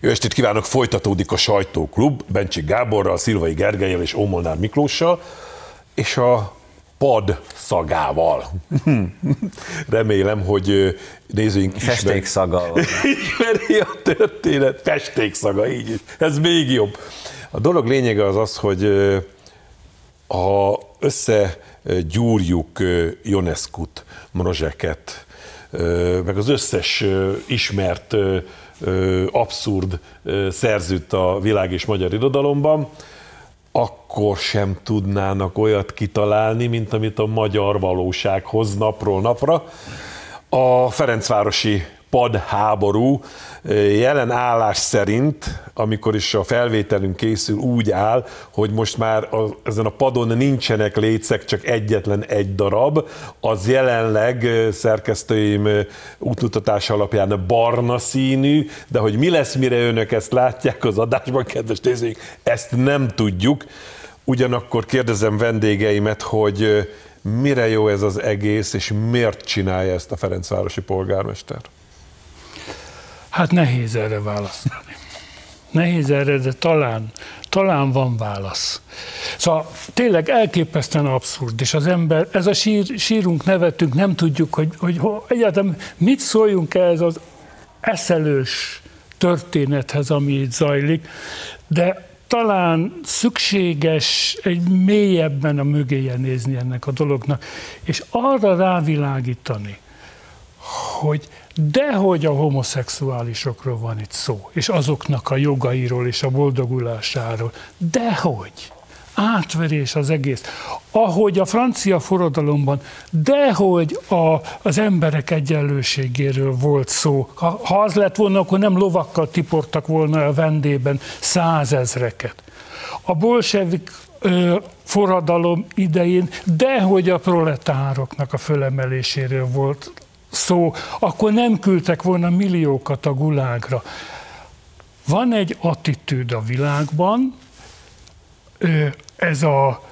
Jó estét kívánok, folytatódik a sajtóklub Bencsik Gáborral, Szilvai Gergelyel és Ómolnár Miklóssal, és a pad szagával. Remélem, hogy nézőink Festékszaga. ismeri a történet. Festékszaga, így is. Ez még jobb. A dolog lényege az az, hogy ha összegyúrjuk Joneszkut, Mrozseket, meg az összes ismert abszurd szerzőt a világ és magyar irodalomban, akkor sem tudnának olyat kitalálni, mint amit a magyar valóság hoz napról napra. A Ferencvárosi padháború jelen állás szerint, amikor is a felvételünk készül, úgy áll, hogy most már a, ezen a padon nincsenek lécek, csak egyetlen egy darab. Az jelenleg szerkesztőim útmutatása alapján barna színű, de hogy mi lesz, mire önök ezt látják az adásban, kedves nézőink, ezt nem tudjuk. Ugyanakkor kérdezem vendégeimet, hogy mire jó ez az egész, és miért csinálja ezt a Ferencvárosi polgármester? Hát nehéz erre válaszolni. Nehéz erre, de talán, talán van válasz. Szóval tényleg elképesztően abszurd, és az ember, ez a sír, sírunk, nevetünk, nem tudjuk, hogy, hogy egyáltalán mit szóljunk ez az eszelős történethez, ami itt zajlik, de talán szükséges egy mélyebben a mögéje nézni ennek a dolognak, és arra rávilágítani, hogy dehogy a homoszexuálisokról van itt szó, és azoknak a jogairól és a boldogulásáról. Dehogy. Átverés az egész. Ahogy a francia forradalomban, dehogy a, az emberek egyenlőségéről volt szó. Ha, ha az lett volna, akkor nem lovakkal tiportak volna a vendében százezreket. A bolsevik ö, forradalom idején, dehogy a proletároknak a fölemeléséről volt szó, akkor nem küldtek volna milliókat a gulágra. Van egy attitűd a világban, ez a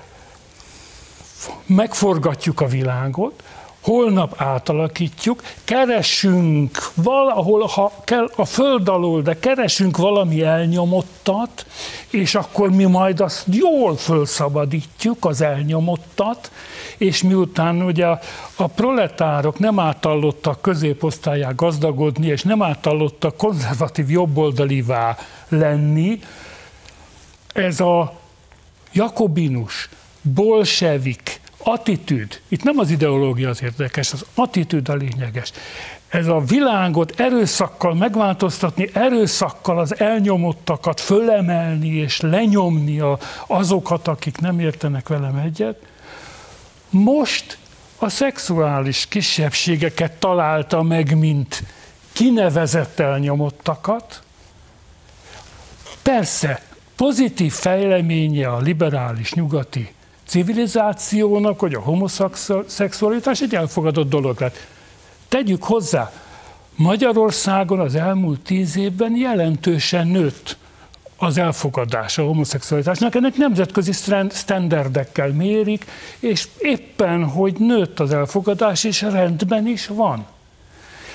megforgatjuk a világot, holnap átalakítjuk, keresünk valahol, ha kell a föld alól, de keresünk valami elnyomottat, és akkor mi majd azt jól fölszabadítjuk, az elnyomottat, és miután ugye a, a proletárok nem átallottak középosztályá gazdagodni, és nem átallottak konzervatív jobboldalivá lenni, ez a jakobinus, bolsevik, attitűd, itt nem az ideológia az érdekes, az attitűd a lényeges. Ez a világot erőszakkal megváltoztatni, erőszakkal az elnyomottakat fölemelni és lenyomni a, azokat, akik nem értenek velem egyet, most a szexuális kisebbségeket találta meg, mint kinevezett elnyomottakat. Persze, pozitív fejleménye a liberális nyugati civilizációnak, hogy a homoszexualitás egy elfogadott dolog lett. Tegyük hozzá, Magyarországon az elmúlt tíz évben jelentősen nőtt az elfogadása a homoszexualitásnak. Ennek nemzetközi standardekkel mérik, és éppen, hogy nőtt az elfogadás, és rendben is van.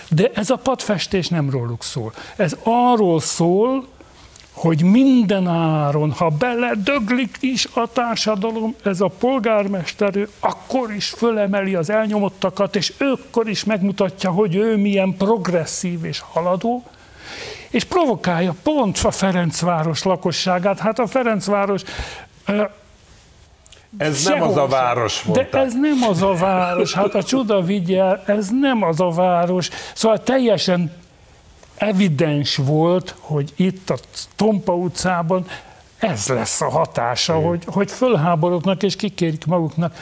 De ez a padfestés nem róluk szól. Ez arról szól, hogy minden áron, ha beledöglik is a társadalom, ez a polgármester, ő akkor is fölemeli az elnyomottakat, és őkkor is megmutatja, hogy ő milyen progresszív és haladó, és provokálja pont a Ferencváros lakosságát. Hát a Ferencváros ez nem az a város, mondták. De ez nem az a város, hát a csoda vigye, ez nem az a város. Szóval teljesen evidens volt, hogy itt a Tompa utcában ez lesz a hatása, Igen. hogy, hogy fölháborodnak és kikérik maguknak.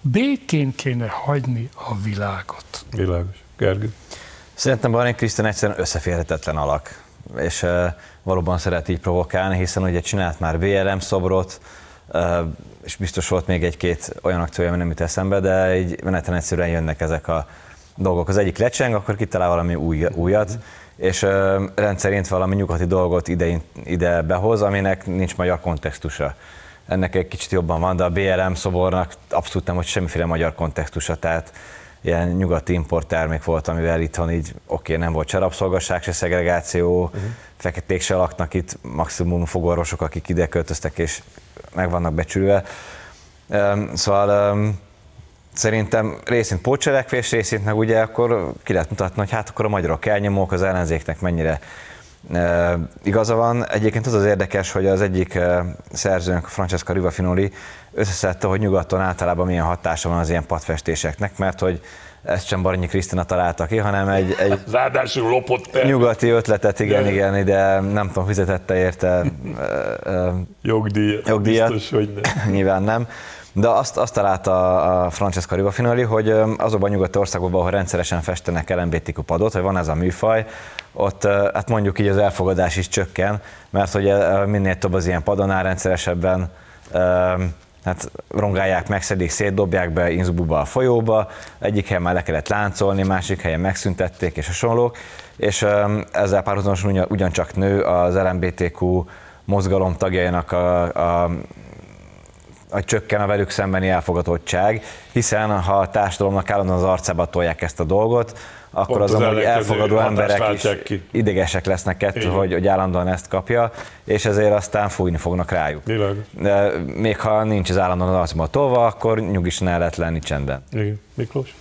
Békén kéne hagyni a világot. Világos. Gergő. Szerintem Barney Krisztán egyszerűen összeférhetetlen alak, és uh, valóban szeret így provokálni, hiszen ugye csinált már BLM szobrot, uh, és biztos volt még egy-két olyan akciója, ami nem jut eszembe, de így meneten egyszerűen jönnek ezek a dolgok. Az egyik lecseng, akkor kitalál valami új, újat, mm és rendszerint valami nyugati dolgot ide, ide behoz, aminek nincs magyar kontextusa. Ennek egy kicsit jobban van, de a BLM szobornak abszolút nem, hogy semmiféle magyar kontextusa, tehát ilyen nyugati import termék volt, amivel itthon így oké, okay, nem volt se rabszolgasság, se szegregáció, uh-huh. feketék se laknak itt, maximum fogorvosok, akik ide költöztek és meg vannak becsülve. Um, szóval um, szerintem részint pótselekvés, részint meg ugye akkor ki lehet mutatni, hogy hát akkor a magyarok elnyomók, az ellenzéknek mennyire e, igaza van. Egyébként az az érdekes, hogy az egyik e, szerzőnk, Francesca Rivafinoli összeszedte, hogy nyugaton általában milyen hatása van az ilyen padfestéseknek, mert hogy ezt sem Baranyi Krisztina találta ki, hanem egy, egy Ráadásul lopott el. nyugati ötletet, igen, de. igen, de nem tudom, fizetette érte jogdíjat. jogdíjat. Biztos, hogy nem. Nyilván nem. De azt, azt találta a Francesca Rivafinoli, hogy azokban a nyugati országokban, ahol rendszeresen festenek LMBTQ padot, hogy van ez a műfaj, ott hát mondjuk így az elfogadás is csökken, mert hogy minél több az ilyen padonál rendszeresebben hát rongálják, megszedik, szétdobják be Innsbruckba a folyóba, egyik helyen már le kellett láncolni, másik helyen megszüntették és hasonlók, és ezzel párhuzamosan ugyancsak nő az LMBTQ mozgalom tagjainak a, a a csökken a velük szembeni elfogatottság, hiszen ha a társadalomnak állandóan az arcába tolják ezt a dolgot, akkor Pont az, az amúgy elfogadó emberek is ki. idegesek lesznek ettől, hogy, hogy állandóan ezt kapja, és ezért aztán fújni fognak rájuk. De még ha nincs az állandóan az arcába tolva, akkor nyugisan el lehet lenni csendben. Igen. Miklós?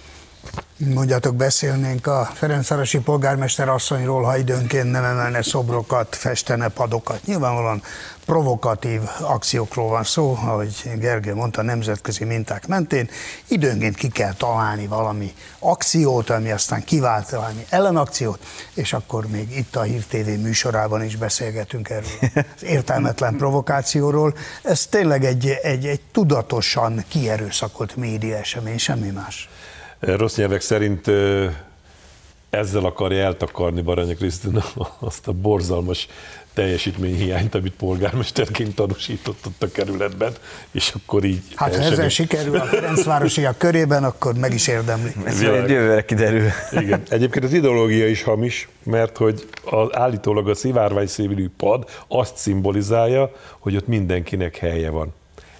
Mondjátok, beszélnénk a Ferencvárosi polgármester asszonyról, ha időnként nem emelne szobrokat, festene padokat. Nyilvánvalóan provokatív akciókról van szó, ahogy Gergő mondta, nemzetközi minták mentén. Időnként ki kell találni valami akciót, ami aztán kivált valami ellenakciót, és akkor még itt a Hír TV műsorában is beszélgetünk erről az értelmetlen provokációról. Ez tényleg egy, egy, egy tudatosan kierőszakolt média esemény, semmi más. Rossz nyelvek szerint ezzel akarja eltakarni Baranya Krisztina azt a borzalmas teljesítményhiányt, amit polgármesterként tanúsított ott a kerületben, és akkor így... Hát ha ezen sikerül a Ferencvárosiak körében, akkor meg is érdemli. Ez jövőre kiderül. Igen. Egyébként az ideológia is hamis, mert hogy az, állítólag a szivárvány szívű pad azt szimbolizálja, hogy ott mindenkinek helye van.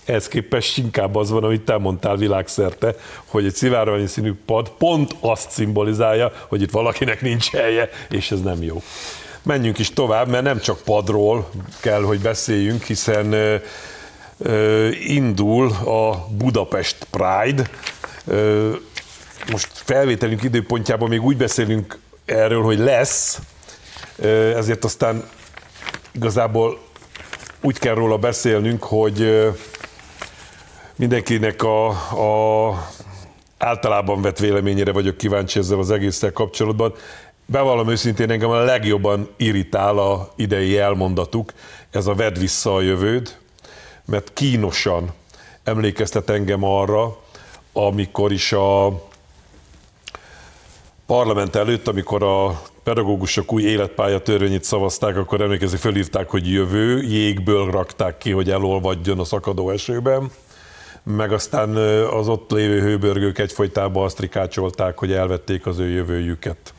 Ehhez képest inkább az van, amit te mondtál világszerte, hogy egy szivárványi színű pad pont azt szimbolizálja, hogy itt valakinek nincs helye, és ez nem jó. Menjünk is tovább, mert nem csak padról kell, hogy beszéljünk, hiszen ö, ö, indul a Budapest Pride. Ö, most felvételünk időpontjában még úgy beszélünk erről, hogy lesz, ezért aztán igazából úgy kell róla beszélnünk, hogy mindenkinek a, a általában vett véleményére vagyok kíváncsi ezzel az egésszel kapcsolatban. Bevallom őszintén, engem a legjobban irritál a idei elmondatuk, ez a vedd vissza a jövőd, mert kínosan emlékeztet engem arra, amikor is a parlament előtt, amikor a pedagógusok új életpálya törvényét szavazták, akkor emlékezni fölírták, hogy jövő, jégből rakták ki, hogy elolvadjon a szakadó esőben meg aztán az ott lévő hőbörgők egyfolytában azt rikácsolták, hogy elvették az ő jövőjüket.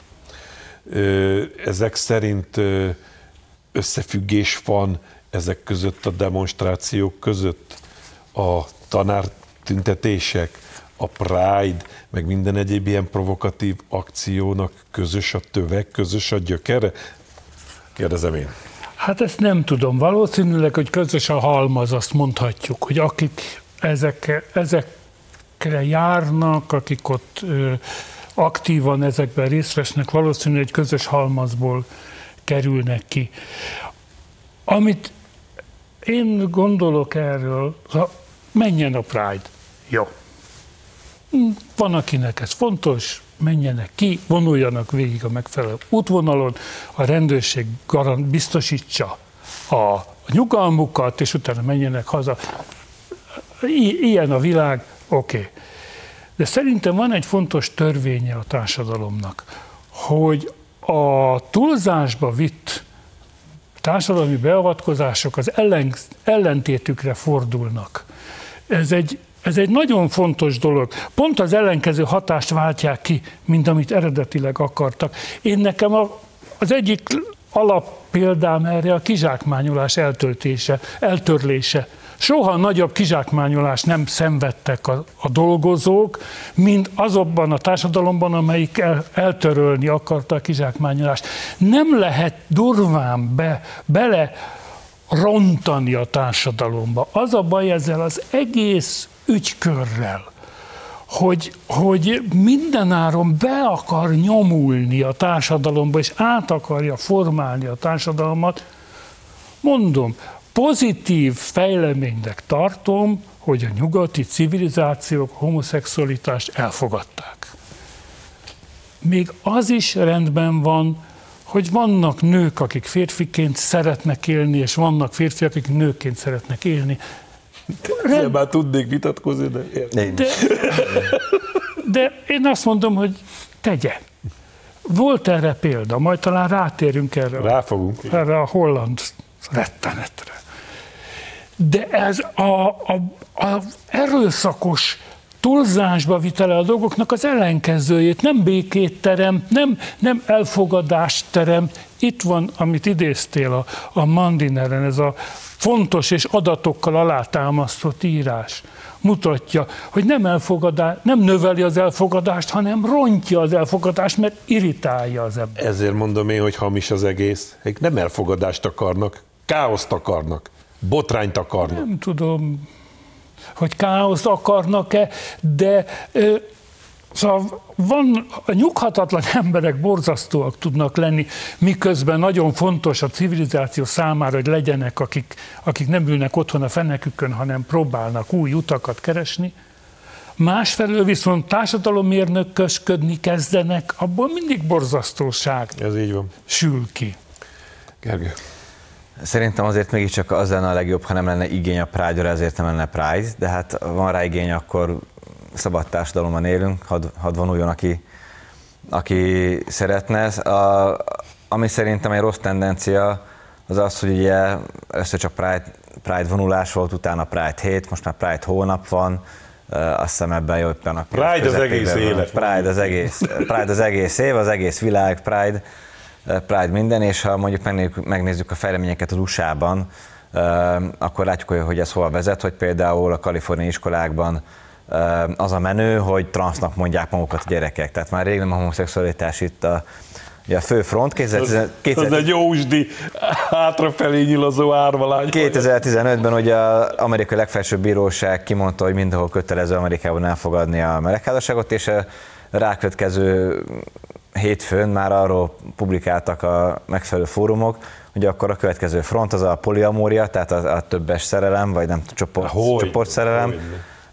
Ezek szerint összefüggés van ezek között a demonstrációk között, a tanártüntetések, a Pride, meg minden egyéb ilyen provokatív akciónak közös a töveg, közös a gyökere? Kérdezem én. Hát ezt nem tudom. Valószínűleg, hogy közös a halmaz, azt mondhatjuk, hogy akik ezek, ezekre járnak, akik ott aktívan ezekben részt vesznek, valószínűleg egy közös halmazból kerülnek ki. Amit én gondolok erről, menjen a Pride. Jó. Van, akinek ez fontos, menjenek ki, vonuljanak végig a megfelelő útvonalon, a rendőrség garant biztosítsa a nyugalmukat, és utána menjenek haza ilyen a világ, oké. Okay. De szerintem van egy fontos törvénye a társadalomnak, hogy a túlzásba vitt társadalmi beavatkozások az ellen, ellentétükre fordulnak. Ez egy, ez egy nagyon fontos dolog. Pont az ellenkező hatást váltják ki, mint amit eredetileg akartak. Én nekem a, az egyik alappéldám erre a kizsákmányolás eltöltése, eltörlése soha nagyobb kizsákmányolást nem szenvedtek a, a dolgozók, mint azokban a társadalomban, amelyik el, eltörölni akarta a kizsákmányolást. Nem lehet durván be, bele rontani a társadalomba. Az a baj ezzel az egész ügykörrel, hogy, hogy mindenáron be akar nyomulni a társadalomba, és át akarja formálni a társadalmat, mondom, pozitív fejleménynek tartom, hogy a nyugati civilizációk homoszexualitást elfogadták. Még az is rendben van, hogy vannak nők, akik férfiként szeretnek élni, és vannak férfiak, akik nőként szeretnek élni. Rend... Már tudnék vitatkozni, de... de... De én azt mondom, hogy tegye. Volt erre példa, majd talán rátérünk erre. Ráfogunk. Erre a holland rettenetre. De ez a, a, a erőszakos túlzásba vitele a dolgoknak az ellenkezőjét, nem békét terem, nem, nem elfogadást terem. Itt van, amit idéztél a, a Mandineren, ez a fontos és adatokkal alátámasztott írás mutatja, hogy nem, elfogadás, nem növeli az elfogadást, hanem rontja az elfogadást, mert irritálja az ember. Ezért mondom én, hogy hamis az egész. Ők nem elfogadást akarnak, káoszt akarnak, botrányt akarnak. Nem tudom, hogy káoszt akarnak-e, de Szóval van, a nyughatatlan emberek borzasztóak tudnak lenni, miközben nagyon fontos a civilizáció számára, hogy legyenek, akik, akik nem ülnek otthon a fenekükön, hanem próbálnak új utakat keresni. Másfelől viszont társadalommérnökösködni kezdenek, abból mindig borzasztóság Ez így van. sül ki. Gergő. Szerintem azért mégiscsak az lenne a legjobb, ha nem lenne igény a Pride-ra, ezért nem lenne Pride, de hát van rá igény, akkor szabad társadalomban élünk, hadd had vonuljon, aki, aki szeretne. A, ami szerintem egy rossz tendencia, az az, hogy ugye először csak Pride, Pride vonulás volt, utána Pride hét, most már Pride hónap van, azt hiszem ebben jó éppen a Pride az egész élet. Pride az egész, Pride az egész év, az egész világ, Pride, Pride minden, és ha mondjuk megnézzük, megnézzük a fejleményeket az USA-ban, akkor látjuk, hogy ez hova vezet, hogy például a kaliforniai iskolákban az a menő, hogy transznak mondják magukat a gyerekek. Tehát már rég nem a homoszexualitás itt a, a fő front. 2010, 2000, az egy jósdi, hátrafelé nyilazó árvalány. 2015-ben ugye az amerikai legfelsőbb bíróság kimondta, hogy mindenhol kötelező Amerikában elfogadni a melegházasságot, és a rákövetkező hétfőn már arról publikáltak a megfelelő fórumok, hogy akkor a következő front az a poliamória, tehát a, a többes szerelem, vagy nem csoport, csoportszerelem. Hogy?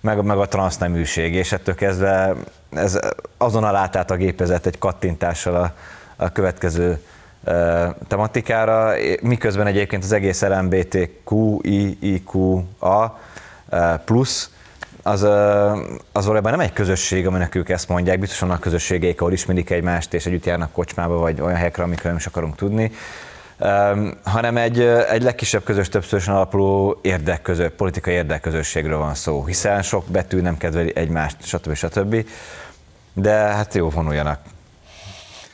meg, meg a transzneműség, és ettől kezdve ez azonnal átállt a gépezet egy kattintással a, a következő e, tematikára, miközben egyébként az egész LMBTQIIQA e, plusz az, az valójában nem egy közösség, aminek ők ezt mondják, biztosan a közösségeik, ahol ismerik egymást, és együtt járnak kocsmába, vagy olyan helyekre, amikről nem is akarunk tudni, hanem egy, egy legkisebb közös többszörösen alapuló érdekközö, politikai érdekközösségről van szó, hiszen sok betű nem kedveli egymást, stb. stb. De hát jó, vonuljanak.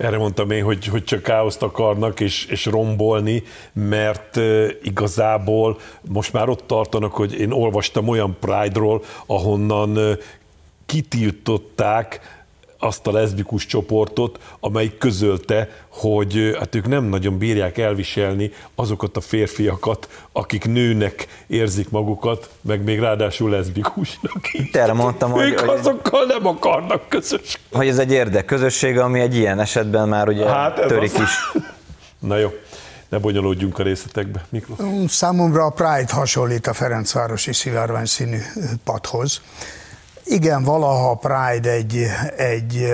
Erre mondtam én, hogy, hogy csak káoszt akarnak és, és rombolni, mert igazából most már ott tartanak, hogy én olvastam olyan Pride-ról, ahonnan kitiltották azt a leszbikus csoportot, amely közölte, hogy hát ők nem nagyon bírják elviselni azokat a férfiakat, akik nőnek érzik magukat, meg még ráadásul leszbikusnak. Erre mondtam, hogy... Ők hogy, azokkal nem akarnak közös. Hogy ez egy érdek közösség, ami egy ilyen esetben már ugye hát törik az... is. Na jó. Ne bonyolódjunk a részletekbe. Miklós? Számomra a Pride hasonlít a Ferencvárosi szivárvány színű padhoz. Igen, valaha Pride egy, egy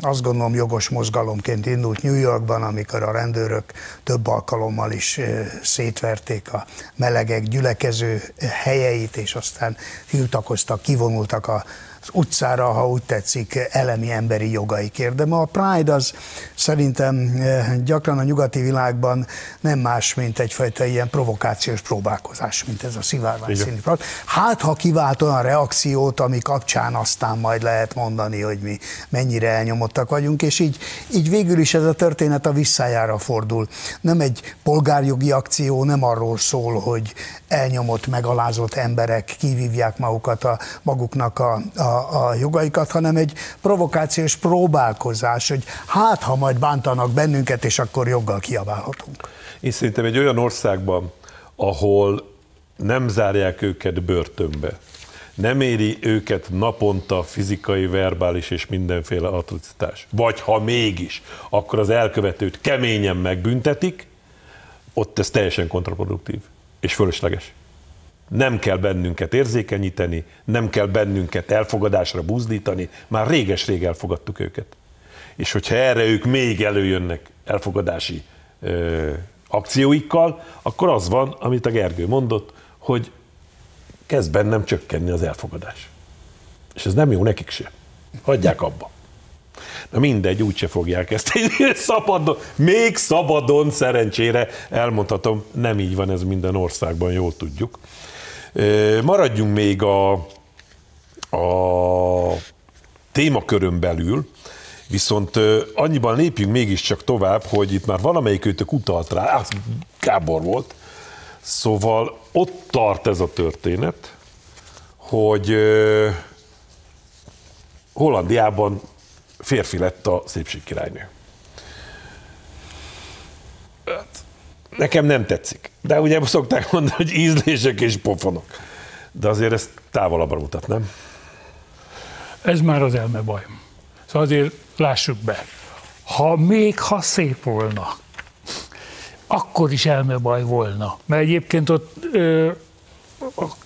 azt gondolom jogos mozgalomként indult New Yorkban, amikor a rendőrök több alkalommal is szétverték a melegek gyülekező helyeit, és aztán tiltakoztak, kivonultak a utcára, ha úgy tetszik, elemi emberi jogaikért. De ma a Pride az szerintem gyakran a nyugati világban nem más, mint egyfajta ilyen provokációs próbálkozás, mint ez a szivárvány színű. Hát, ha kivált olyan reakciót, ami kapcsán aztán majd lehet mondani, hogy mi mennyire elnyomottak vagyunk, és így, így végül is ez a történet a visszájára fordul. Nem egy polgárjogi akció, nem arról szól, hogy elnyomott, megalázott emberek kivívják magukat a maguknak a, a, a jogaikat, hanem egy provokációs próbálkozás, hogy hát, ha majd bántanak bennünket, és akkor joggal kiabálhatunk. Én szerintem egy olyan országban, ahol nem zárják őket börtönbe, nem éri őket naponta fizikai, verbális és mindenféle atrocitás. Vagy ha mégis, akkor az elkövetőt keményen megbüntetik, ott ez teljesen kontraproduktív és fölösleges. Nem kell bennünket érzékenyíteni, nem kell bennünket elfogadásra buzdítani, már réges-rég elfogadtuk őket. És hogyha erre ők még előjönnek elfogadási ö, akcióikkal, akkor az van, amit a Gergő mondott, hogy kezd bennem csökkenni az elfogadás. És ez nem jó nekik se. Hagyják abba. Na mindegy, úgyse fogják ezt szabadon, még szabadon szerencsére elmondhatom, nem így van ez minden országban, jól tudjuk. Maradjunk még a, a témakörön belül, viszont annyiban lépjünk mégiscsak tovább, hogy itt már valamelyik őtök utalt rá, az Gábor volt, szóval ott tart ez a történet, hogy Hollandiában férfi lett a szépségkirálynő. Hát, nekem nem tetszik. De ugye szokták mondani, hogy ízlések és pofonok. De azért ezt távolabbra mutat, nem? Ez már az elme baj. Szóval azért lássuk be. Ha még ha szép volna, akkor is elmebaj volna. Mert egyébként ott ö,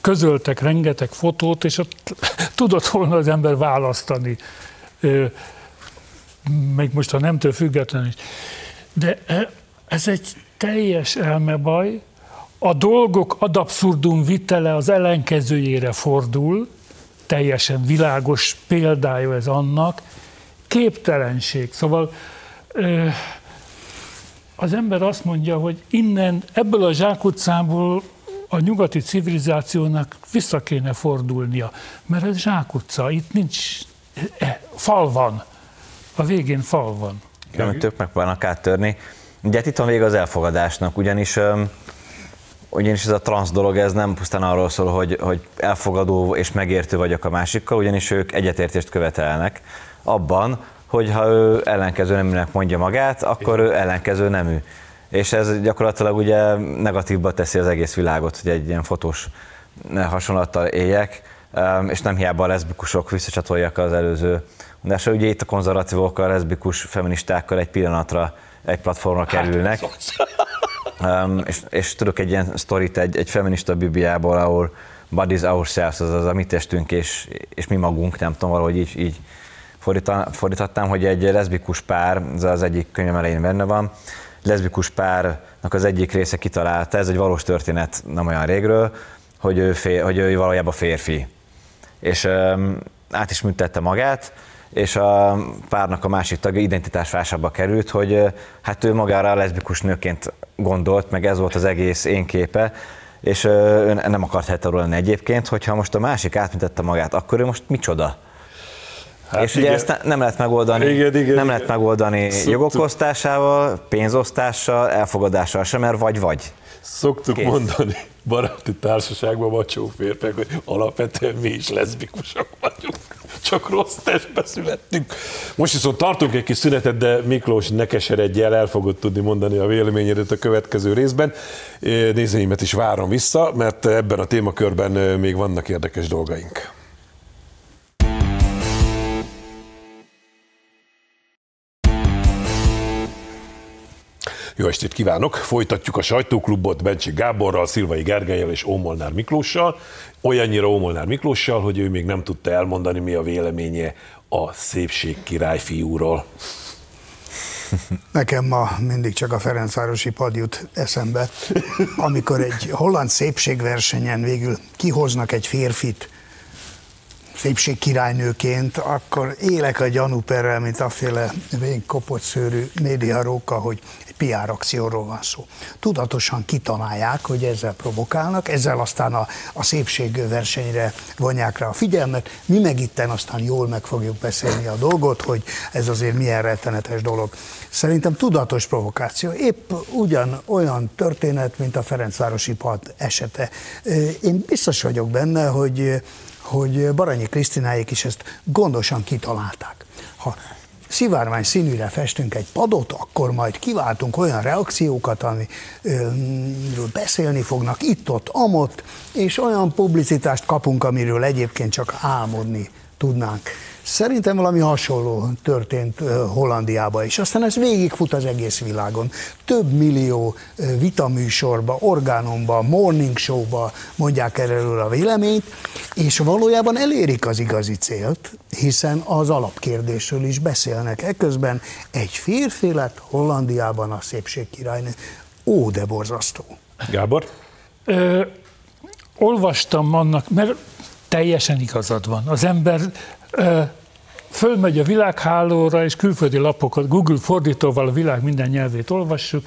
közöltek rengeteg fotót, és ott tudott volna az ember választani. Ö, még most a nemtől függetlenül is. De ez egy teljes elmebaj, a dolgok ad abszurdum vitele az ellenkezőjére fordul, teljesen világos példája ez annak, képtelenség. Szóval az ember azt mondja, hogy innen, ebből a zsákutcából a nyugati civilizációnak vissza kéne fordulnia, mert ez zsákutca, itt nincs, e, fal van, a végén fal van. Nem, tök megpróbálnak áttörni. Ugye hát itt van vége az elfogadásnak, ugyanis ugyanis ez a transz dolog, ez nem pusztán arról szól, hogy, hogy elfogadó és megértő vagyok a másikkal, ugyanis ők egyetértést követelnek abban, hogy ha ő ellenkező neműnek mondja magát, akkor ő ellenkező nemű. És ez gyakorlatilag ugye negatívba teszi az egész világot, hogy egy ilyen fotós hasonlattal éljek, és nem hiába a leszbikusok visszacsatoljak az előző de ugye itt a konzervatívokkal, a leszbikus feministákkal egy pillanatra egy platformra hát, kerülnek. Um, és, és tudok egy ilyen sztorit egy, egy feminista bibliából, ahol bodies ourselves, az az a mi testünk és, és mi magunk, nem tudom, valahogy így, így fordítottam, hogy egy leszbikus pár, ez az egyik könyvem elején benne van, leszbikus párnak az egyik része kitalálta, ez egy valós történet nem olyan régről, hogy ő, fér, hogy ő valójában férfi. És um, át is műtette magát, és a párnak a másik tagja identitásválságba került, hogy hát ő magára leszbikus nőként gondolt, meg ez volt az egész én képe, és ő nem akart hetero lenni egyébként, hogyha most a másik átmintette magát, akkor ő most micsoda? Hát és igen. ugye ezt nem lehet megoldani, igen, igen, nem igen. lehet megoldani Szoktuk. jogokosztásával, pénzosztással, elfogadással sem, mert vagy-vagy. Szoktuk Kész. mondani baráti társaságban macsó férfiak, hogy alapvetően mi is leszbikusok vagyunk, csak rossz testbe születtünk. Most viszont tartunk egy kis szünetet, de Miklós, ne keseredj el, el fogod tudni mondani a véleményedet a következő részben. Nézőimet is várom vissza, mert ebben a témakörben még vannak érdekes dolgaink. Jó estét kívánok! Folytatjuk a sajtóklubot Bencsi Gáborral, Szilvai Gergelyel és Ómolnár Miklóssal. Olyannyira Ómolnár Miklóssal, hogy ő még nem tudta elmondani, mi a véleménye a szépség királyfiúról. Nekem ma mindig csak a Ferencvárosi pad jut eszembe, amikor egy holland szépségversenyen végül kihoznak egy férfit, szépség királynőként, akkor élek a gyanúperrel, mint aféle vén kopott szőrű médiaróka, hogy PR akcióról van szó. Tudatosan kitalálják, hogy ezzel provokálnak, ezzel aztán a, a szépségversenyre vonják rá a figyelmet, mi meg itten aztán jól meg fogjuk beszélni a dolgot, hogy ez azért milyen rettenetes dolog. Szerintem tudatos provokáció. Épp ugyan olyan történet, mint a Ferencvárosi pad esete. Én biztos vagyok benne, hogy hogy Baranyi Krisztináék is ezt gondosan kitalálták. Ha szivárvány színűre festünk egy padot, akkor majd kiváltunk olyan reakciókat, amiről beszélni fognak itt-ott, amott, és olyan publicitást kapunk, amiről egyébként csak álmodni tudnánk. Szerintem valami hasonló történt Hollandiában is. Aztán ez végigfut az egész világon. Több millió vitaműsorba, orgánomba, morning showba mondják erről a véleményt, és valójában elérik az igazi célt, hiszen az alapkérdésről is beszélnek. Eközben egy férfi lett Hollandiában a szépség királynő. Ó, de borzasztó. Gábor? Ö, olvastam annak, mert teljesen igazad van. Az ember ö, fölmegy a világhálóra, és külföldi lapokat Google fordítóval a világ minden nyelvét olvassuk,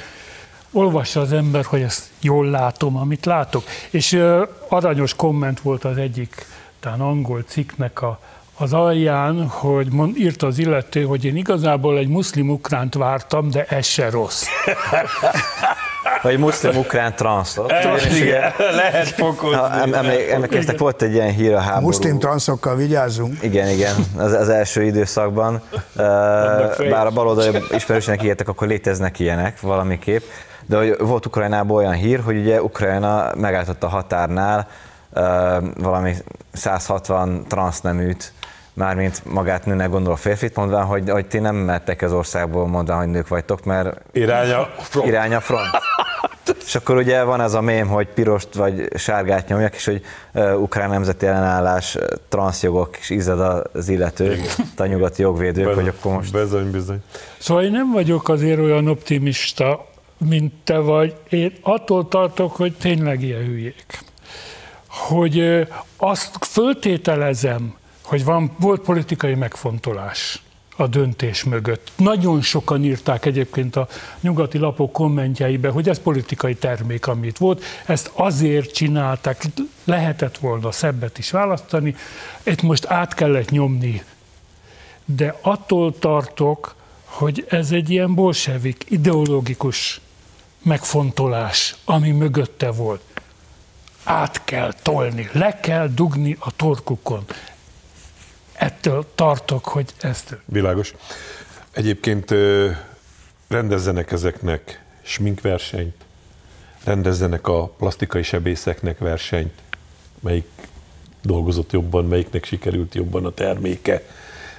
olvassa az ember, hogy ezt jól látom, amit látok. És ö, aranyos komment volt az egyik, talán angol cikknek a, az alján, hogy mond, írta az illető, hogy én igazából egy muszlim ukránt vártam, de ez se rossz. Vagy muszlim-ukrán transzot. Igen, lehet fokozni. Emlékeztek, volt egy ilyen hír a háború. Muszlim transzokkal vigyázzunk. Igen, igen, az, az első időszakban. Bár a baloldali ismerősének írtak, akkor léteznek ilyenek valamiképp. De hogy volt Ukrajnában olyan hír, hogy ugye Ukrajna megállította a határnál valami 160 transzneműt, mármint magát nőnek gondol a férfit, mondván, hogy, hogy ti nem mehettek az országból, mondván, hogy nők vagytok, mert irány a front. Irány a front. és akkor ugye van ez a mém, hogy pirost vagy sárgát nyomjak, és hogy uh, ukrán nemzeti ellenállás, transzjogok, és ízad az illető, a nyugati jogvédők, Bezony, hogy akkor most... Bizony, bizony. Szóval én nem vagyok azért olyan optimista, mint te vagy. Én attól tartok, hogy tényleg ilyen hülyék. Hogy azt föltételezem, hogy van, volt politikai megfontolás a döntés mögött. Nagyon sokan írták egyébként a nyugati lapok kommentjeibe, hogy ez politikai termék, amit volt, ezt azért csinálták, lehetett volna szebbet is választani, itt most át kellett nyomni. De attól tartok, hogy ez egy ilyen bolsevik, ideológikus megfontolás, ami mögötte volt. Át kell tolni, le kell dugni a torkukon ettől tartok, hogy ezt... Világos. Egyébként rendezzenek ezeknek sminkversenyt, rendezzenek a plastikai sebészeknek versenyt, melyik dolgozott jobban, melyiknek sikerült jobban a terméke,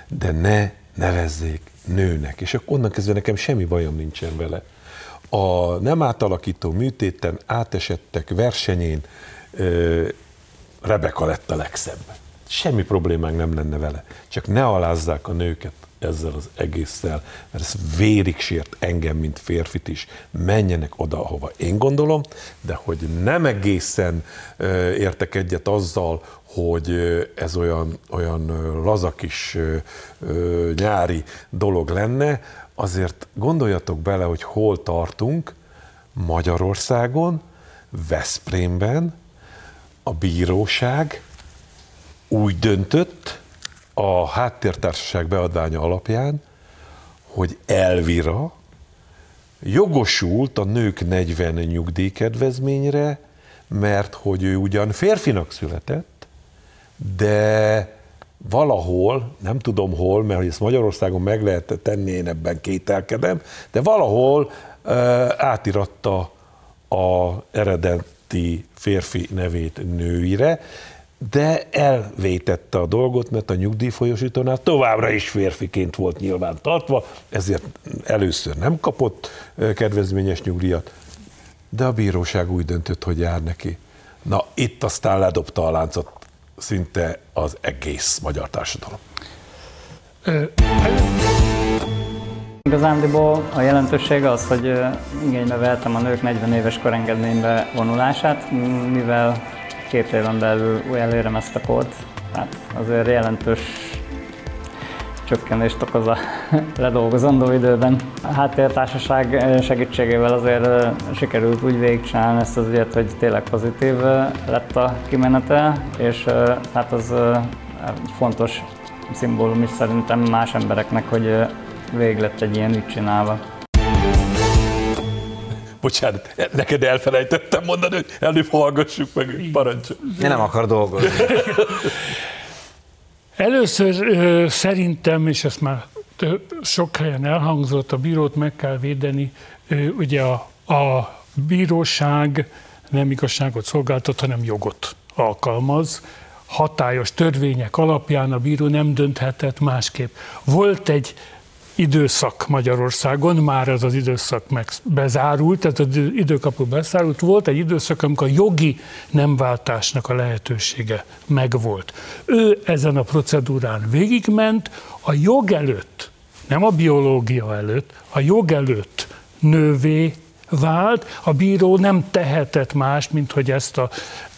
de ne nevezzék nőnek. És akkor onnan kezdve nekem semmi bajom nincsen vele. A nem átalakító műtéten átesettek versenyén Rebeka lett a legszebb semmi problémánk nem lenne vele. Csak ne alázzák a nőket ezzel az egésszel, mert ez vérig sért engem, mint férfit is. Menjenek oda, ahova én gondolom, de hogy nem egészen értek egyet azzal, hogy ez olyan, olyan lazakis nyári dolog lenne, azért gondoljatok bele, hogy hol tartunk Magyarországon, Veszprémben, a bíróság úgy döntött a háttértársaság beadványa alapján, hogy Elvira jogosult a nők 40 nyugdíjkedvezményre, mert hogy ő ugyan férfinak született, de valahol, nem tudom hol, mert hogy ezt Magyarországon meg lehet tenni, én ebben kételkedem, de valahol uh, átiratta a eredeti férfi nevét nőire, de elvétette a dolgot, mert a nyugdíjfolyosítónál továbbra is férfiként volt nyilván tartva, ezért először nem kapott kedvezményes nyugdíjat, de a bíróság úgy döntött, hogy jár neki. Na, itt aztán ledobta a láncot szinte az egész magyar társadalom. Igazándiból a jelentőség az, hogy igénybe vehetem a nők 40 éves korengedménybe vonulását, mivel két éven belül elérem ezt a kort, Tehát azért jelentős csökkenést okoz a ledolgozandó időben. A háttértársaság segítségével azért sikerült úgy végigcsinálni ezt az ügyet, hogy tényleg pozitív lett a kimenete, és hát az fontos szimbólum is szerintem más embereknek, hogy végig lett egy ilyen ügy csinálva. Bocsánat, neked elfelejtettem mondani, hogy előbb hallgassuk meg, parancsol. Én nem akar dolgozni. Először szerintem, és ezt már sok helyen elhangzott, a bírót meg kell védeni, ugye a, a bíróság nem igazságot szolgáltat, hanem jogot alkalmaz. Hatályos törvények alapján a bíró nem dönthetett másképp. Volt egy időszak Magyarországon, már ez az időszak meg bezárult, tehát az időkapu bezárult, volt egy időszak, amikor a jogi nemváltásnak a lehetősége megvolt. Ő ezen a procedúrán végigment, a jog előtt, nem a biológia előtt, a jog előtt nővé vált, a bíró nem tehetett más, mint hogy ezt, a,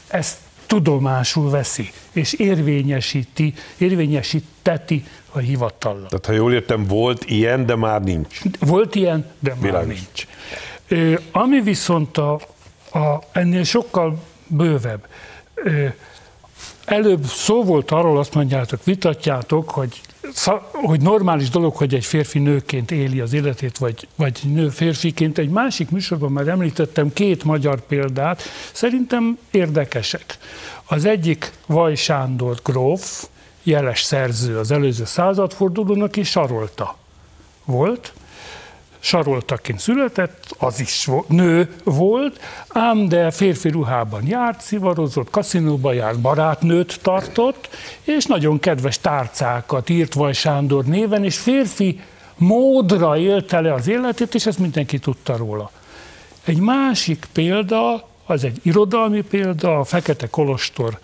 ezt tudomásul veszi, és érvényesíti, érvényesíteti a hivatallal. Tehát ha jól értem, volt ilyen, de már nincs. Volt ilyen, de már Világos. nincs. Ö, ami viszont a, a, ennél sokkal bővebb. Ö, előbb szó volt arról, azt mondjátok, vitatjátok, hogy, hogy normális dolog, hogy egy férfi nőként éli az életét, vagy, vagy nő férfiként. Egy másik műsorban már említettem két magyar példát, szerintem érdekesek. Az egyik Vaj Sándor gróf, jeles szerző az előző századfordulónak, és Sarolta volt, saroltaként született, az is vo- nő volt, ám de férfi ruhában járt, szivarozott, kaszinóba járt, barátnőt tartott, és nagyon kedves tárcákat írt Vaj Sándor néven, és férfi módra élte le az életét, és ezt mindenki tudta róla. Egy másik példa, az egy irodalmi példa, a Fekete Kolostor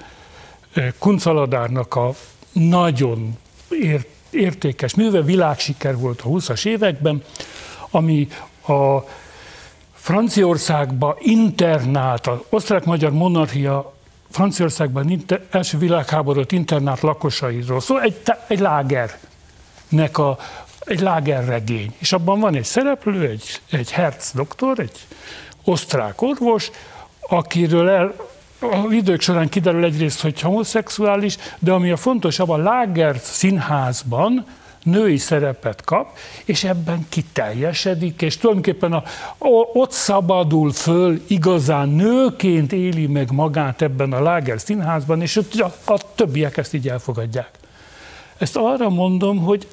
eh, kuncaladárnak a nagyon ért, értékes műve, világsiker volt a 20-as években, ami a Franciaországba internált, az osztrák-magyar monarchia Franciaországban inter, első világháborút internált lakosairól szól, egy, egy lágernek a, egy lágerregény. És abban van egy szereplő, egy, egy herc doktor, egy osztrák orvos, akiről el, a idők során kiderül egyrészt, hogy homoszexuális, de ami a fontosabb, a Lager színházban női szerepet kap, és ebben kiteljesedik, és tulajdonképpen a, ott szabadul föl, igazán nőként éli meg magát ebben a Lager színházban, és a, a többiek ezt így elfogadják. Ezt arra mondom, hogy,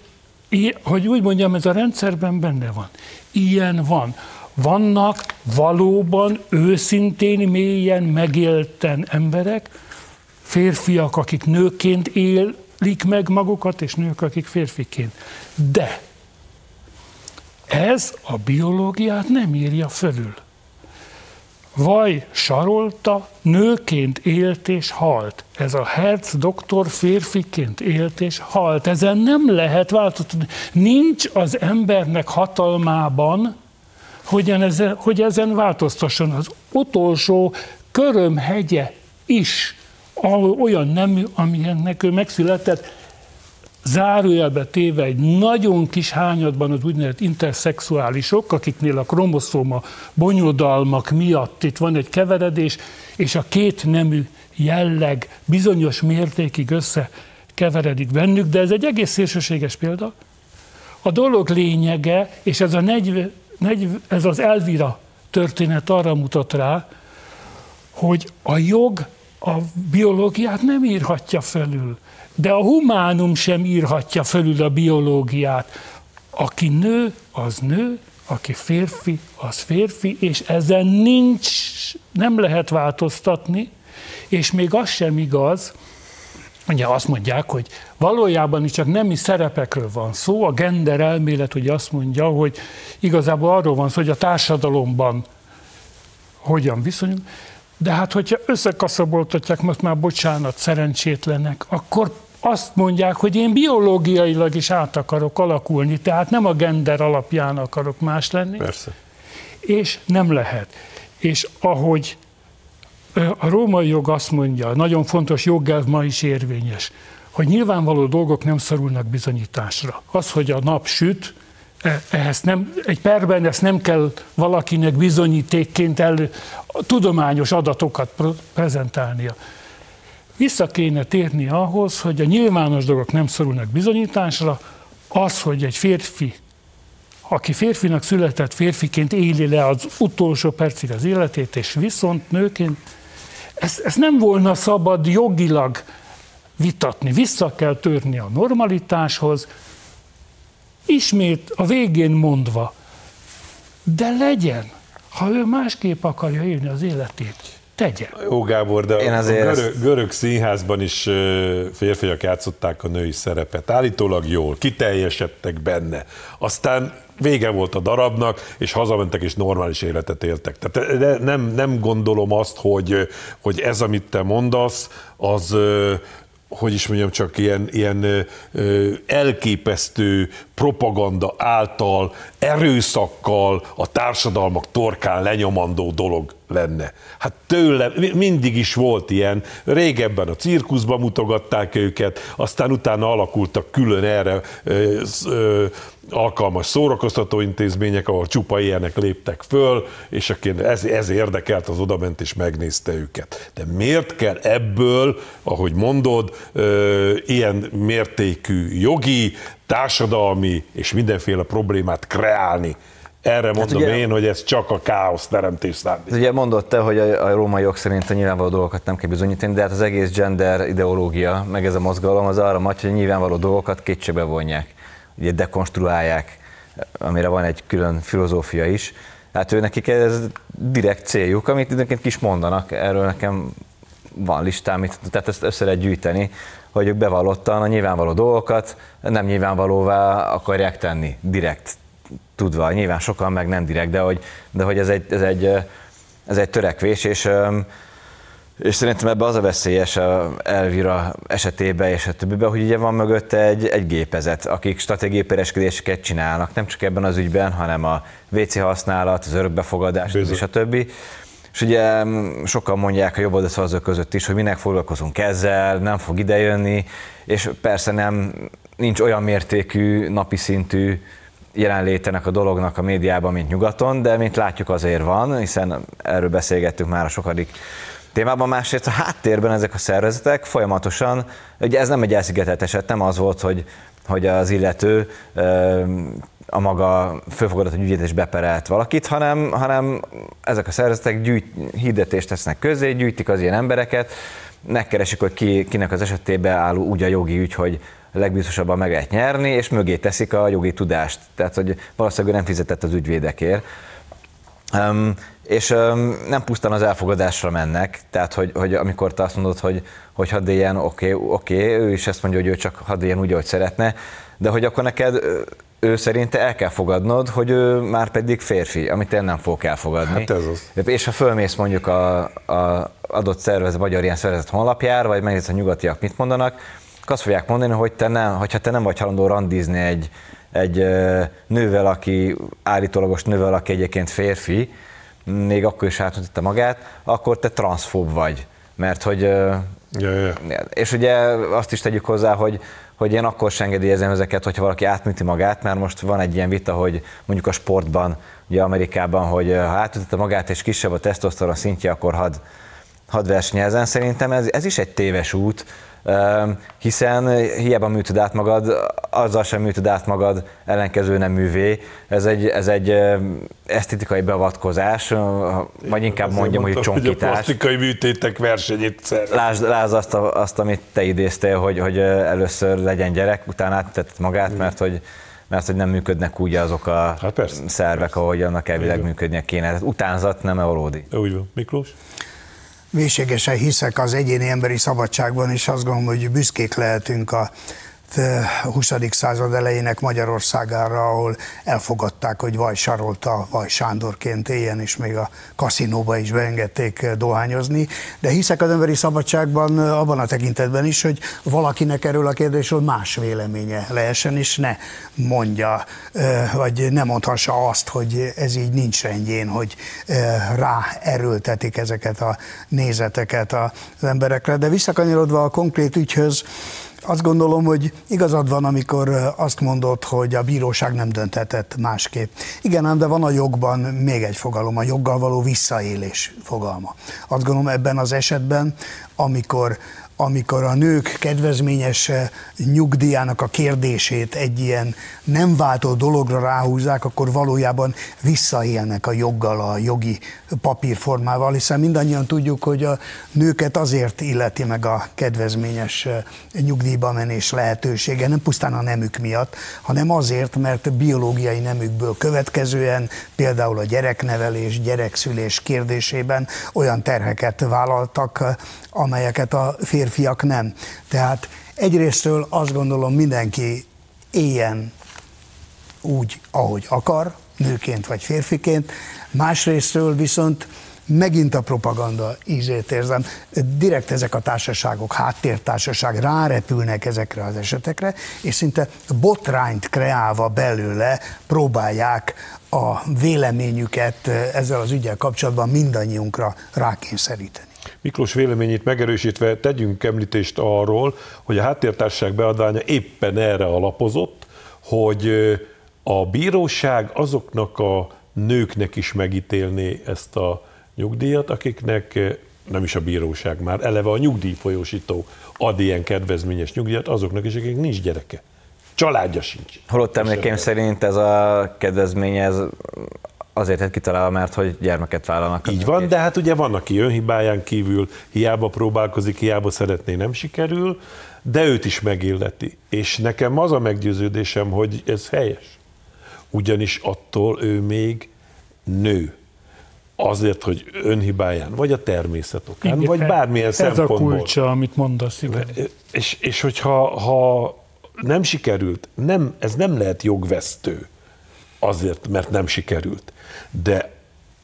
hogy úgy mondjam, ez a rendszerben benne van. Ilyen van. Vannak valóban őszintén, mélyen megélten emberek, férfiak, akik nőként élik meg magukat, és nők, akik férfiként. De ez a biológiát nem írja fölül. Vaj sarolta, nőként élt és halt. Ez a Herz doktor férfiként élt és halt. Ezen nem lehet változtatni. Nincs az embernek hatalmában, hogy ezen, hogy ezen változtasson. Az utolsó körömhegye is olyan nemű, amilyennek ő megszületett, zárójelbe téve egy nagyon kis hányadban az úgynevezett interszexuálisok, akiknél a kromoszóma bonyodalmak miatt itt van egy keveredés, és a két nemű jelleg bizonyos mértékig összekeveredik bennük, de ez egy egész szélsőséges példa. A dolog lényege, és ez, a 40, ez az Elvira történet arra mutat rá, hogy a jog a biológiát nem írhatja felül, de a humánum sem írhatja felül a biológiát. Aki nő, az nő, aki férfi, az férfi, és ezen nincs, nem lehet változtatni, és még az sem igaz, Ugye azt mondják, hogy valójában is csak nemi szerepekről van szó, a gender elmélet ugye azt mondja, hogy igazából arról van szó, hogy a társadalomban hogyan viszonyul, de hát hogyha összekaszaboltatják, most már bocsánat, szerencsétlenek, akkor azt mondják, hogy én biológiailag is át akarok alakulni, tehát nem a gender alapján akarok más lenni. Persze. És nem lehet. És ahogy a római jog azt mondja, nagyon fontos joggelv ma is érvényes, hogy nyilvánvaló dolgok nem szorulnak bizonyításra. Az, hogy a nap süt, e, ehhez nem, egy perben ezt nem kell valakinek bizonyítékként el, tudományos adatokat prezentálnia. Vissza kéne térni ahhoz, hogy a nyilvános dolgok nem szorulnak bizonyításra, az, hogy egy férfi, aki férfinak született férfiként éli le az utolsó percig az életét, és viszont nőként, ezt, ezt nem volna szabad jogilag vitatni, vissza kell törni a normalitáshoz, ismét a végén mondva, de legyen, ha ő másképp akarja élni az életét, tegye. Jó, Gábor, de Én a azért görög, ezt- görög színházban is férfiak játszották a női szerepet. Állítólag jól, kiteljesedtek benne. Aztán vége volt a darabnak, és hazamentek, és normális életet éltek. Tehát nem, nem gondolom azt, hogy, hogy ez, amit te mondasz, az hogy is mondjam, csak ilyen, ilyen elképesztő propaganda által, erőszakkal a társadalmak torkán lenyomandó dolog lenne. Hát tőle mi- mindig is volt ilyen. Régebben a cirkuszban mutogatták őket, aztán utána alakultak külön erre ö, ö, alkalmas szórakoztató intézmények, ahol csupa ilyenek léptek föl, és aki ez, ez érdekelt, az odament és megnézte őket. De miért kell ebből, ahogy mondod, ö, ilyen mértékű jogi, társadalmi és mindenféle problémát kreálni? Erre mondom ugye- én, hogy ez csak a káosz teremtés szándék. Ugye mondott te, hogy a, a római jog szerint a nyilvánvaló dolgokat nem kell bizonyítani, de hát az egész gender ideológia, meg ez a mozgalom az arra magy, hogy a nyilvánvaló dolgokat kétségbe vonják, ugye dekonstruálják, amire van egy külön filozófia is. Hát ő nekik ez direkt céljuk, amit időnként kis mondanak, erről nekem van listám, tehát ezt össze lehet gyűjteni, hogy ők bevallottan a nyilvánvaló dolgokat nem nyilvánvalóvá akarják tenni, direkt tudva. Nyilván sokan meg nem direkt, de hogy, de hogy ez, egy, ez, egy, ez egy törekvés, és, és szerintem ebbe az a veszélyes a Elvira esetében és a többiben, hogy ugye van mögötte egy, egy gépezet, akik stratégiai pereskedéseket csinálnak, nem csak ebben az ügyben, hanem a WC használat, az örökbefogadás, Bizony. és a többi. És ugye mm, sokan mondják a jobb oldalszavazók között is, hogy minek foglalkozunk ezzel, nem fog idejönni, és persze nem, nincs olyan mértékű, napi szintű jelenlétenek a dolognak a médiában, mint nyugaton, de mint látjuk azért van, hiszen erről beszélgettünk már a sokadik témában. Másrészt a háttérben ezek a szervezetek folyamatosan, ugye ez nem egy elszigetelt eset, nem az volt, hogy, hogy az illető a maga főfogadatú ügyét beperelt valakit, hanem, hanem ezek a szervezetek gyűjt, hirdetést tesznek közé, gyűjtik az ilyen embereket, megkeresik, hogy ki, kinek az esetében áll úgy a jogi ügy, hogy legbiztosabban meg lehet nyerni, és mögé teszik a jogi tudást. Tehát, hogy valószínűleg nem fizetett az ügyvédekért. Um, és um, nem pusztán az elfogadásra mennek, tehát hogy, hogy amikor te azt mondod, hogy, hogy hadd éljen, oké, okay, oké, okay, ő is ezt mondja, hogy ő csak hadd éljen úgy, ahogy szeretne, de hogy akkor neked ő szerinte el kell fogadnod, hogy ő már pedig férfi, amit én nem fogok elfogadni. Hát ez az. És ha fölmész mondjuk a, a adott szervezet, magyar ilyen szervezet honlapjára, vagy megnézed, a nyugatiak mit mondanak, akkor azt fogják mondani, hogy te nem, hogyha te nem vagy hajlandó randizni egy, egy nővel, aki állítólagos nővel, aki egyébként férfi, még akkor is átmutatta magát, akkor te transzfób vagy. Mert hogy Ja, ja. és ugye azt is tegyük hozzá, hogy, hogy én akkor sem engedélyezem ezeket, hogyha valaki átműti magát, mert most van egy ilyen vita, hogy mondjuk a sportban, ugye Amerikában, hogy ha átütette magát és kisebb a tesztoszteron szintje, akkor hadd had versenyezzen. Szerintem ez, ez is egy téves út, hiszen hiába műtöd át magad, azzal sem műtöd át magad ellenkező nem művé. Ez egy, ez egy esztetikai beavatkozás, vagy inkább Azért mondjam, hogy mondtam, hogy a csonkítás. plastikai műtétek versenyét szervez. Lásd, lásd azt, a, azt, amit te idéztél, hogy, hogy először legyen gyerek, utána áttetett magát, mert hogy, mert hogy nem működnek úgy azok a Hát persze, szervek, persze. ahogy annak elvileg működnie kéne. Tehát utánzat nem -e valódi. Úgy van. Miklós? Mélységesen hiszek az egyéni emberi szabadságban, és azt gondolom, hogy büszkék lehetünk a 20. század elejének Magyarországára, ahol elfogadták, hogy Vaj Sarolta Vaj Sándorként éljen, és még a kaszinóba is beengedték dohányozni. De hiszek az emberi szabadságban abban a tekintetben is, hogy valakinek erről a kérdésről más véleménye lehessen, és ne mondja, vagy ne mondhassa azt, hogy ez így nincs rendjén, hogy rá erőltetik ezeket a nézeteket az emberekre. De visszakanyarodva a konkrét ügyhöz, azt gondolom, hogy igazad van, amikor azt mondod, hogy a bíróság nem dönthetett másképp. Igen, ám de van a jogban még egy fogalom, a joggal való visszaélés fogalma. Azt gondolom ebben az esetben, amikor amikor a nők kedvezményes eh, nyugdíjának a kérdését egy ilyen nem váltó dologra ráhúzzák, akkor valójában visszaélnek a joggal, a jogi papírformával, hiszen mindannyian tudjuk, hogy a nőket azért illeti meg a kedvezményes eh, nyugdíjba menés lehetősége, nem pusztán a nemük miatt, hanem azért, mert biológiai nemükből következően például a gyereknevelés, gyerekszülés kérdésében olyan terheket vállaltak, eh, amelyeket a férfiak nem. Tehát egyrésztről azt gondolom mindenki éljen úgy, ahogy akar, nőként vagy férfiként, másrésztről viszont megint a propaganda ízét érzem. Direkt ezek a társaságok, háttértársaság rárepülnek ezekre az esetekre, és szinte botrányt kreálva belőle próbálják a véleményüket ezzel az ügyel kapcsolatban mindannyiunkra rákényszeríteni. Miklós véleményét megerősítve tegyünk említést arról, hogy a háttértársaság beadványa éppen erre alapozott, hogy a bíróság azoknak a nőknek is megítélné ezt a nyugdíjat, akiknek nem is a bíróság már, eleve a nyugdíjfolyósító ad ilyen kedvezményes nyugdíjat azoknak is, akik nincs gyereke. Családja sincs. Holott emlékeim szerint ez a kedvezmény ez azért lett kitalálva, mert hogy gyermeket vállalnak. Így van, de hát ugye van, aki önhibáján kívül hiába próbálkozik, hiába szeretné, nem sikerül, de őt is megilleti. És nekem az a meggyőződésem, hogy ez helyes. Ugyanis attól ő még nő. Azért, hogy önhibáján, vagy a természet okán, Igen, vagy bármilyen ez szempontból. Ez a kulcsa, amit mondasz, igen. És, és hogyha ha nem sikerült, nem, ez nem lehet jogvesztő azért, mert nem sikerült. De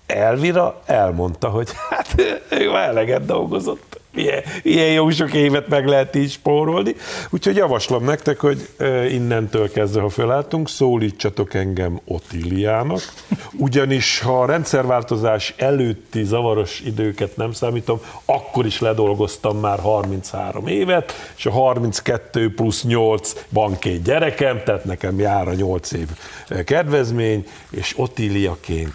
Elvira elmondta, hogy hát ő már eleget dolgozott. Ilyen, ilyen jó sok évet meg lehet így spórolni. Úgyhogy javaslom nektek, hogy innentől kezdve, ha felálltunk, szólítsatok engem Otiliának, ugyanis ha a rendszerváltozás előtti zavaros időket nem számítom, akkor is ledolgoztam már 33 évet, és a 32 plusz 8 van két gyerekem, tehát nekem jár a 8 év kedvezmény, és Otiliaként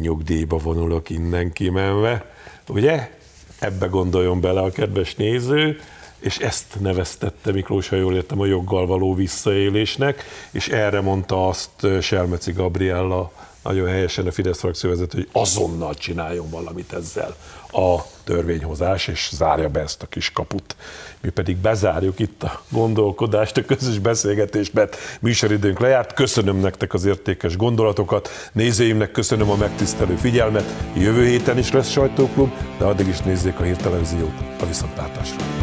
nyugdíjba vonulok innen kimenve, ugye? Ebbe gondoljon bele a kedves néző, és ezt neveztette Miklós, ha jól értem, a joggal való visszaélésnek, és erre mondta azt Selmeci Gabriella nagyon helyesen a Fidesz frakcióvezető, hogy azonnal csináljon valamit ezzel a törvényhozás, és zárja be ezt a kis kaput. Mi pedig bezárjuk itt a gondolkodást, a közös beszélgetést, mert műsoridőnk lejárt. Köszönöm nektek az értékes gondolatokat, nézőimnek köszönöm a megtisztelő figyelmet. Jövő héten is lesz sajtóklub, de addig is nézzék a hírtelevíziót a viszontlátásra.